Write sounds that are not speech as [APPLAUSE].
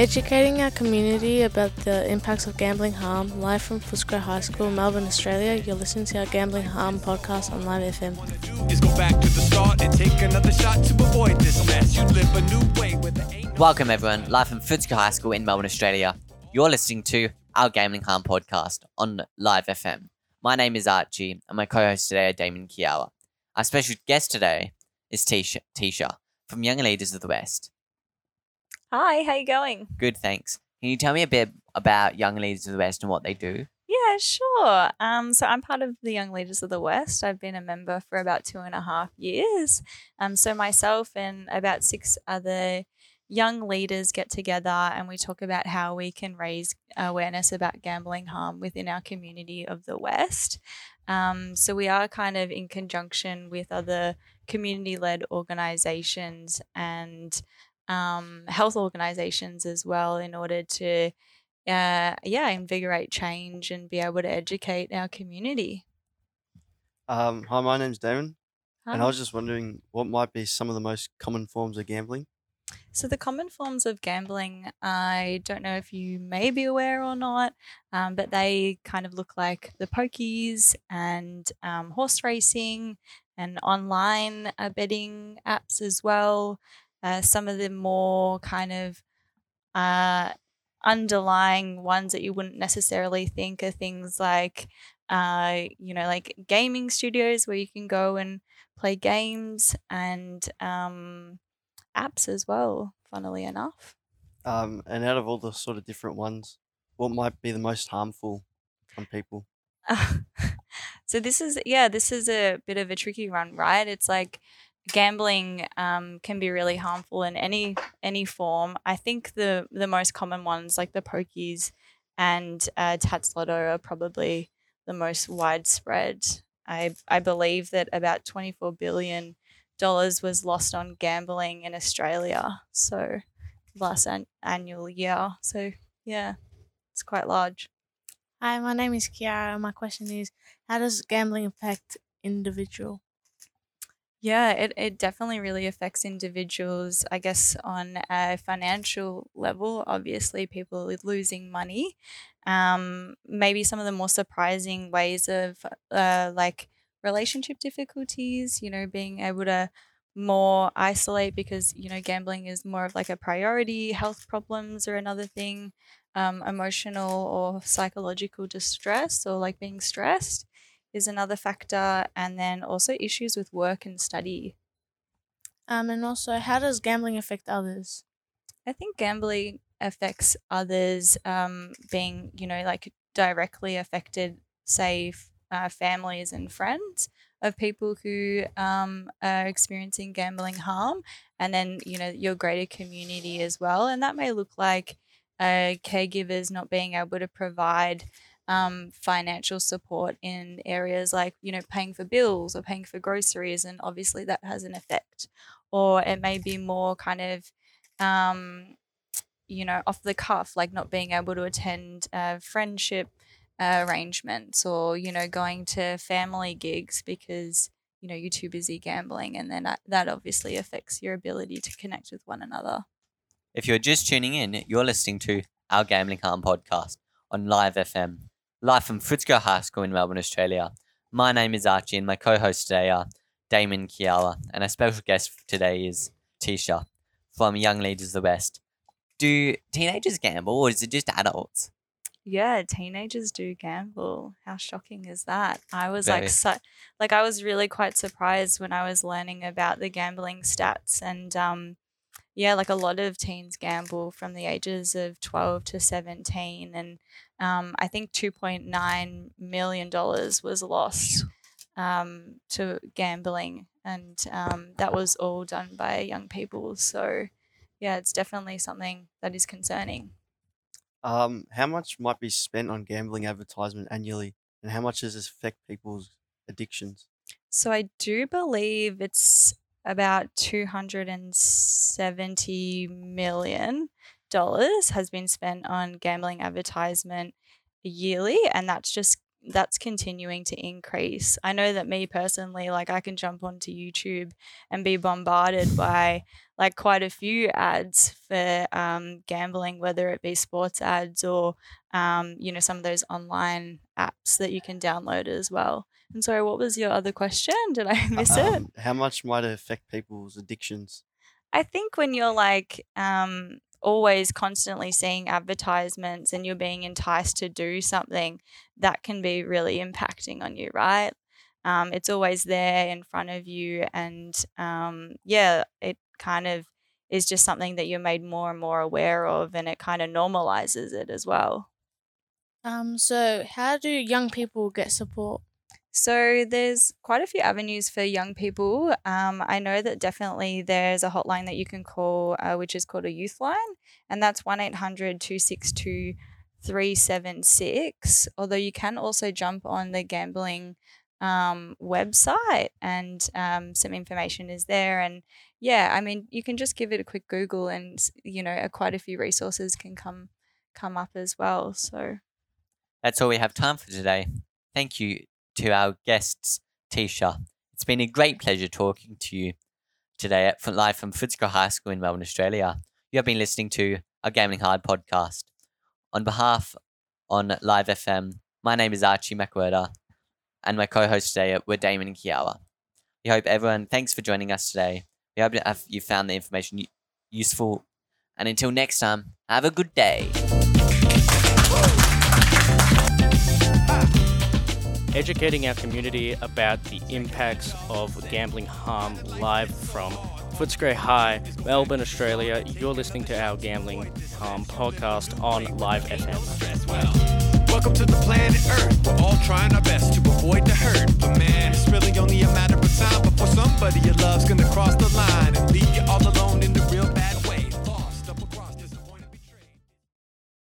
Educating our community about the impacts of gambling harm, live from Footscray High School, Melbourne, Australia. You're listening to our Gambling Harm podcast on Live FM. is go back to the start and take another shot to avoid this mess. You live a new way where there ain't no Welcome, everyone, live from Footscray High School in Melbourne, Australia. You're listening to our Gambling Harm podcast on Live FM. My name is Archie, and my co hosts today are Damon Kiara. Our special guest today is Tisha, Tisha from Young Leaders of the West. Hi, how you going? Good, thanks. Can you tell me a bit about Young Leaders of the West and what they do? Yeah, sure. Um, so I'm part of the Young Leaders of the West. I've been a member for about two and a half years. Um, so myself and about six other young leaders get together and we talk about how we can raise awareness about gambling harm within our community of the West. Um, so we are kind of in conjunction with other community-led organizations and um, health organizations as well in order to uh, yeah invigorate change and be able to educate our community Um, hi, my name's Damon, and I was just wondering what might be some of the most common forms of gambling. So, the common forms of gambling, I don't know if you may be aware or not, um, but they kind of look like the pokies and um, horse racing and online uh, betting apps as well. Uh, some of the more kind of uh, underlying ones that you wouldn't necessarily think are things like, uh, you know, like gaming studios where you can go and play games and um, apps as well, funnily enough. Um, and out of all the sort of different ones, what might be the most harmful on people? [LAUGHS] so this is yeah, this is a bit of a tricky one, right? It's like gambling um, can be really harmful in any any form. I think the the most common ones like the pokies and uh, Tattslotto are probably the most widespread. I I believe that about twenty four billion dollars was lost on gambling in Australia. So last an- annual year. So yeah, it's quite large. Hi, my name is Kiara. My question is How does gambling affect individual? Yeah, it, it definitely really affects individuals, I guess, on a financial level. Obviously, people losing money. Um, maybe some of the more surprising ways of uh, like relationship difficulties, you know, being able to more isolate because, you know, gambling is more of like a priority, health problems are another thing, um, emotional or psychological distress or like being stressed is another factor, and then also issues with work and study. Um, and also, how does gambling affect others? I think gambling affects others um, being, you know, like directly affected, say, uh, families and friends of people who um, are experiencing gambling harm, and then, you know, your greater community as well. And that may look like uh, caregivers not being able to provide um, financial support in areas like you know paying for bills or paying for groceries and obviously that has an effect. Or it may be more kind of um, you know off the cuff like not being able to attend uh, friendship uh, arrangements or you know going to family gigs because you know you're too busy gambling and then that, that obviously affects your ability to connect with one another. If you're just tuning in, you're listening to our Gambling Harm podcast on Live FM, live from Footscray High School in Melbourne, Australia. My name is Archie, and my co hosts today are Damon Kiara, and our special guest for today is Tisha from Young Leaders of the West. Do teenagers gamble, or is it just adults? Yeah, teenagers do gamble. How shocking is that? I was Very. like, so, like I was really quite surprised when I was learning about the gambling stats, and um, yeah, like a lot of teens gamble from the ages of twelve to seventeen, and um, I think two point nine million dollars was lost um, to gambling, and um, that was all done by young people. So, yeah, it's definitely something that is concerning. Um, how much might be spent on gambling advertisement annually, and how much does this affect people's addictions? So I do believe it's about two hundred and seventy million dollars has been spent on gambling advertisement yearly, and that's just that's continuing to increase. I know that me personally, like I can jump onto YouTube and be bombarded by like quite a few ads for um, gambling, whether it be sports ads or um, you know some of those online apps that you can download as well. And sorry, what was your other question? Did I [LAUGHS] miss it? Um, how much might it affect people's addictions? I think when you're like um, always constantly seeing advertisements and you're being enticed to do something, that can be really impacting on you, right? Um, it's always there in front of you, and um, yeah, it kind of is just something that you're made more and more aware of, and it kind of normalizes it as well. Um, so how do young people get support? So there's quite a few avenues for young people. Um, I know that definitely there's a hotline that you can call, uh, which is called a youth line, and that's 1 800 262 376. Although you can also jump on the gambling um, website and um, some information is there. And yeah, I mean, you can just give it a quick Google and, you know, quite a few resources can come come up as well. So That's all we have time for today. Thank you to our guests, Tisha. It's been a great pleasure talking to you today at, live from Footscray High School in Melbourne, Australia. You have been listening to a Gambling Harm podcast. On behalf on Live FM, my name is Archie McWhirter, and my co-hosts today were Damon and Kiara. We hope everyone, thanks for joining us today. We hope you found the information useful. And until next time, have a good day. Educating our community about the impacts of gambling harm live from Footscray High, Melbourne, Australia. You're listening to our Gambling Harm podcast on Live FM. Welcome to the planet Earth. We're all trying our best